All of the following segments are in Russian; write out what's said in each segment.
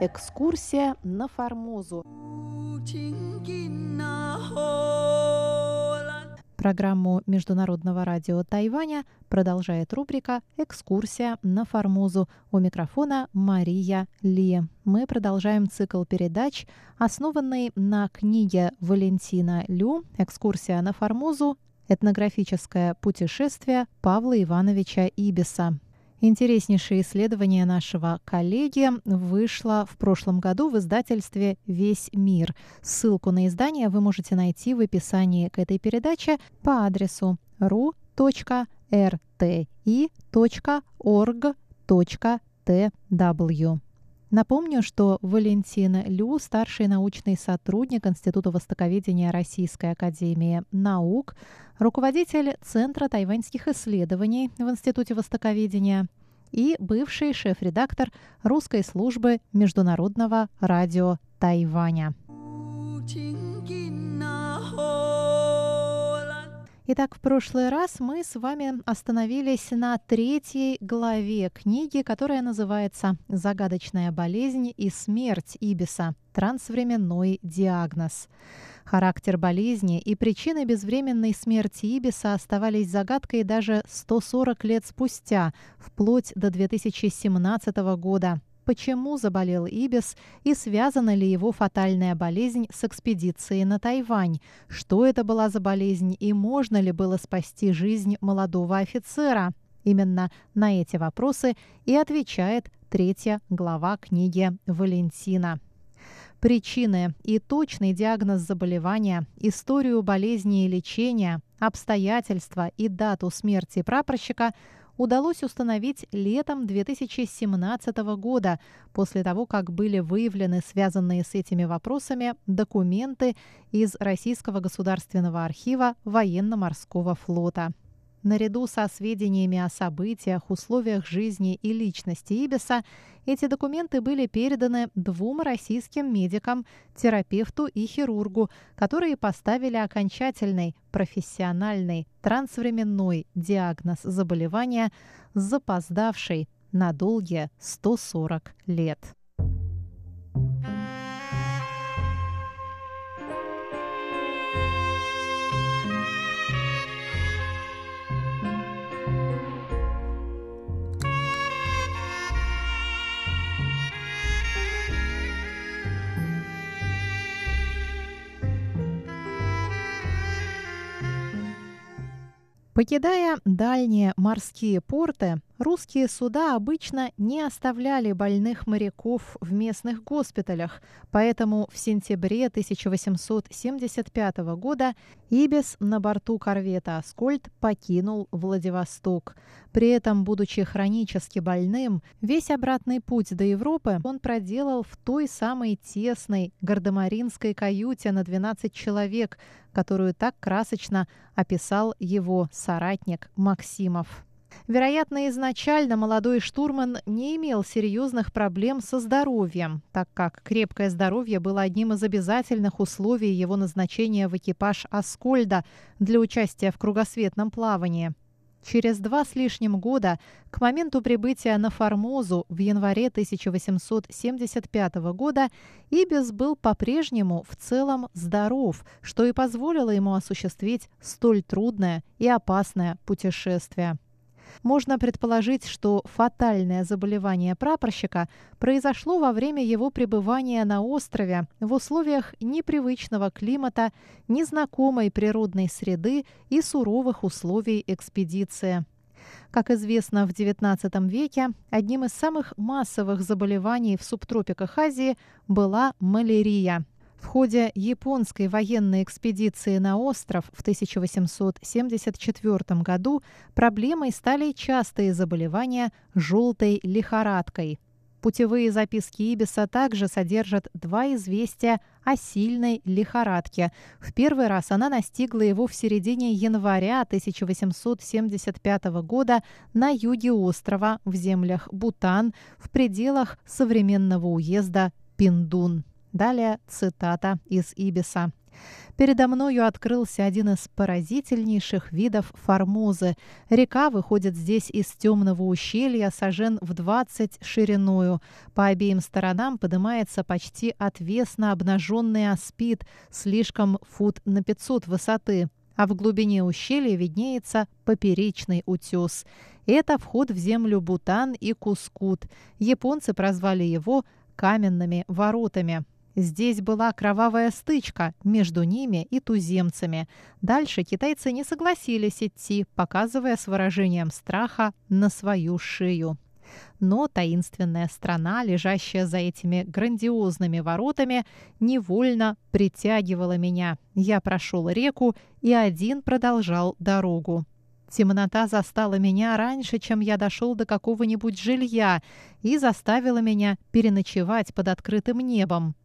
Экскурсия на Формозу. Программу Международного радио Тайваня продолжает рубрика «Экскурсия на Формозу». У микрофона Мария Ли. Мы продолжаем цикл передач, основанный на книге Валентина Лю «Экскурсия на Формозу. Этнографическое путешествие Павла Ивановича Ибиса». Интереснейшее исследование нашего коллеги вышло в прошлом году в издательстве «Весь мир». Ссылку на издание вы можете найти в описании к этой передаче по адресу ru.rti.org.tw. Напомню, что Валентин Лю, старший научный сотрудник Института востоковедения Российской Академии Наук, руководитель Центра тайваньских исследований в Институте востоковедения и бывший шеф-редактор русской службы Международного радио Тайваня. Итак, в прошлый раз мы с вами остановились на третьей главе книги, которая называется «Загадочная болезнь и смерть Ибиса. Трансвременной диагноз». Характер болезни и причины безвременной смерти Ибиса оставались загадкой даже 140 лет спустя, вплоть до 2017 года почему заболел Ибис и связана ли его фатальная болезнь с экспедицией на Тайвань, что это была за болезнь и можно ли было спасти жизнь молодого офицера. Именно на эти вопросы и отвечает третья глава книги Валентина. Причины и точный диагноз заболевания, историю болезни и лечения, обстоятельства и дату смерти прапорщика – удалось установить летом 2017 года, после того, как были выявлены связанные с этими вопросами документы из Российского государственного архива военно-морского флота. Наряду со сведениями о событиях, условиях жизни и личности Ибиса, эти документы были переданы двум российским медикам, терапевту и хирургу, которые поставили окончательный, профессиональный, трансвременной диагноз заболевания с запоздавшей на долгие 140 лет. Покидая дальние морские порты, русские суда обычно не оставляли больных моряков в местных госпиталях, поэтому в сентябре 1875 года Ибис на борту корвета «Аскольд» покинул Владивосток. При этом, будучи хронически больным, весь обратный путь до Европы он проделал в той самой тесной гардемаринской каюте на 12 человек, которую так красочно описал его соратник Максимов. Вероятно, изначально молодой штурман не имел серьезных проблем со здоровьем, так как крепкое здоровье было одним из обязательных условий его назначения в экипаж «Аскольда» для участия в кругосветном плавании – Через два с лишним года, к моменту прибытия на Формозу в январе 1875 года, Ибис был по-прежнему в целом здоров, что и позволило ему осуществить столь трудное и опасное путешествие. Можно предположить, что фатальное заболевание прапорщика произошло во время его пребывания на острове в условиях непривычного климата, незнакомой природной среды и суровых условий экспедиции. Как известно, в XIX веке одним из самых массовых заболеваний в субтропиках Азии была малярия – в ходе японской военной экспедиции на остров в 1874 году проблемой стали частые заболевания желтой лихорадкой. Путевые записки Ибиса также содержат два известия о сильной лихорадке. В первый раз она настигла его в середине января 1875 года на юге острова в землях Бутан в пределах современного уезда Пиндун. Далее цитата из Ибиса. Передо мною открылся один из поразительнейших видов Формозы. Река выходит здесь из темного ущелья, сажен в 20 шириною. По обеим сторонам поднимается почти отвесно обнаженный аспид, слишком фут на 500 высоты а в глубине ущелья виднеется поперечный утес. Это вход в землю Бутан и Кускут. Японцы прозвали его каменными воротами. Здесь была кровавая стычка между ними и туземцами. Дальше китайцы не согласились идти, показывая с выражением страха на свою шею. Но таинственная страна, лежащая за этими грандиозными воротами, невольно притягивала меня. Я прошел реку и один продолжал дорогу. Темнота застала меня раньше, чем я дошел до какого-нибудь жилья и заставила меня переночевать под открытым небом.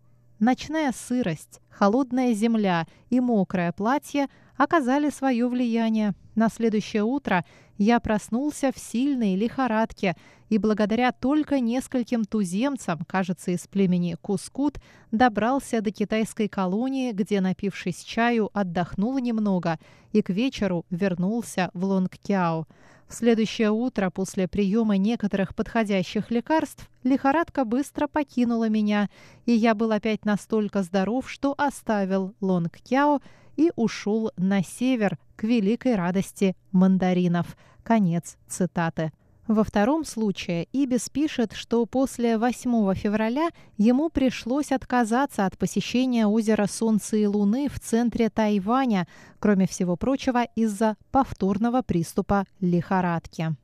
Ночная сырость, холодная земля и мокрое платье оказали свое влияние. На следующее утро я проснулся в сильной лихорадке и благодаря только нескольким туземцам, кажется, из племени Кускут, добрался до китайской колонии, где, напившись чаю, отдохнул немного и к вечеру вернулся в Лонгкяо. Следующее утро после приема некоторых подходящих лекарств лихорадка быстро покинула меня, и я был опять настолько здоров, что оставил Лонгкяо и ушел на север к великой радости мандаринов. Конец цитаты. Во втором случае Ибис пишет, что после 8 февраля ему пришлось отказаться от посещения озера Солнца и Луны в центре Тайваня, кроме всего прочего, из-за повторного приступа лихорадки.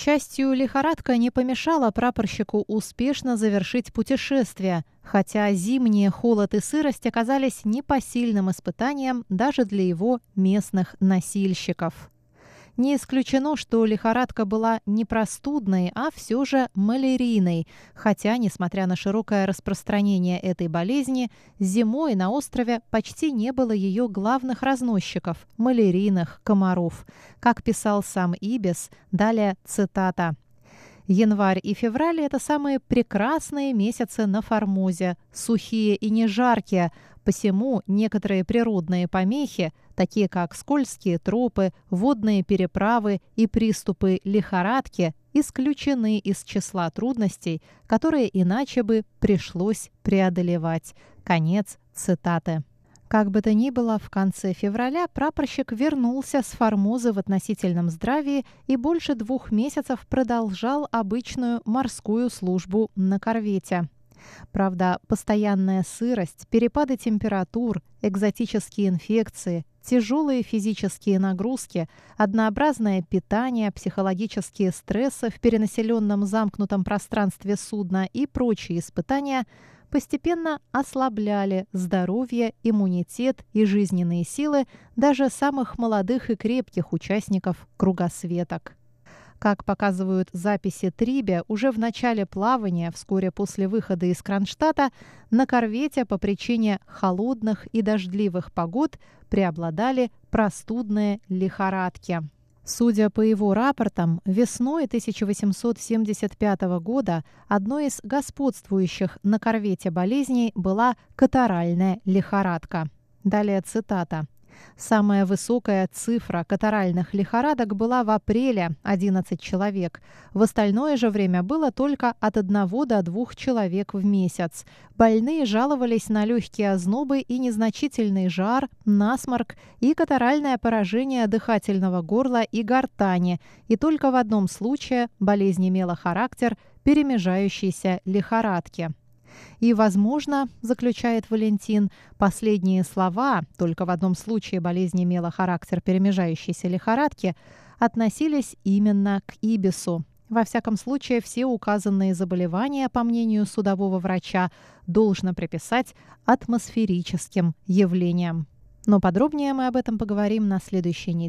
Счастью, лихорадка не помешала прапорщику успешно завершить путешествие, хотя зимние холод и сырость оказались непосильным испытанием даже для его местных носильщиков. Не исключено, что лихорадка была не простудной, а все же малярийной, хотя, несмотря на широкое распространение этой болезни, зимой на острове почти не было ее главных разносчиков – малярийных комаров. Как писал сам Ибис, далее цитата – Январь и февраль – это самые прекрасные месяцы на Формозе, сухие и не жаркие, посему некоторые природные помехи, такие как скользкие тропы, водные переправы и приступы лихорадки, исключены из числа трудностей, которые иначе бы пришлось преодолевать. Конец цитаты. Как бы то ни было, в конце февраля прапорщик вернулся с Формозы в относительном здравии и больше двух месяцев продолжал обычную морскую службу на корвете. Правда, постоянная сырость, перепады температур, экзотические инфекции, тяжелые физические нагрузки, однообразное питание, психологические стрессы в перенаселенном замкнутом пространстве судна и прочие испытания – постепенно ослабляли здоровье, иммунитет и жизненные силы даже самых молодых и крепких участников кругосветок. Как показывают записи Трибе, уже в начале плавания, вскоре после выхода из Кронштадта, на корвете по причине холодных и дождливых погод преобладали простудные лихорадки. Судя по его рапортам, весной 1875 года одной из господствующих на корвете болезней была катаральная лихорадка. Далее цитата. Самая высокая цифра катаральных лихорадок была в апреле – 11 человек. В остальное же время было только от 1 до 2 человек в месяц. Больные жаловались на легкие ознобы и незначительный жар, насморк и катаральное поражение дыхательного горла и гортани. И только в одном случае болезнь имела характер перемежающейся лихорадки. И, возможно, заключает Валентин, последние слова, только в одном случае болезнь имела характер перемежающейся лихорадки, относились именно к Ибису. Во всяком случае, все указанные заболевания, по мнению судового врача, должно приписать атмосферическим явлениям. Но подробнее мы об этом поговорим на следующей неделе.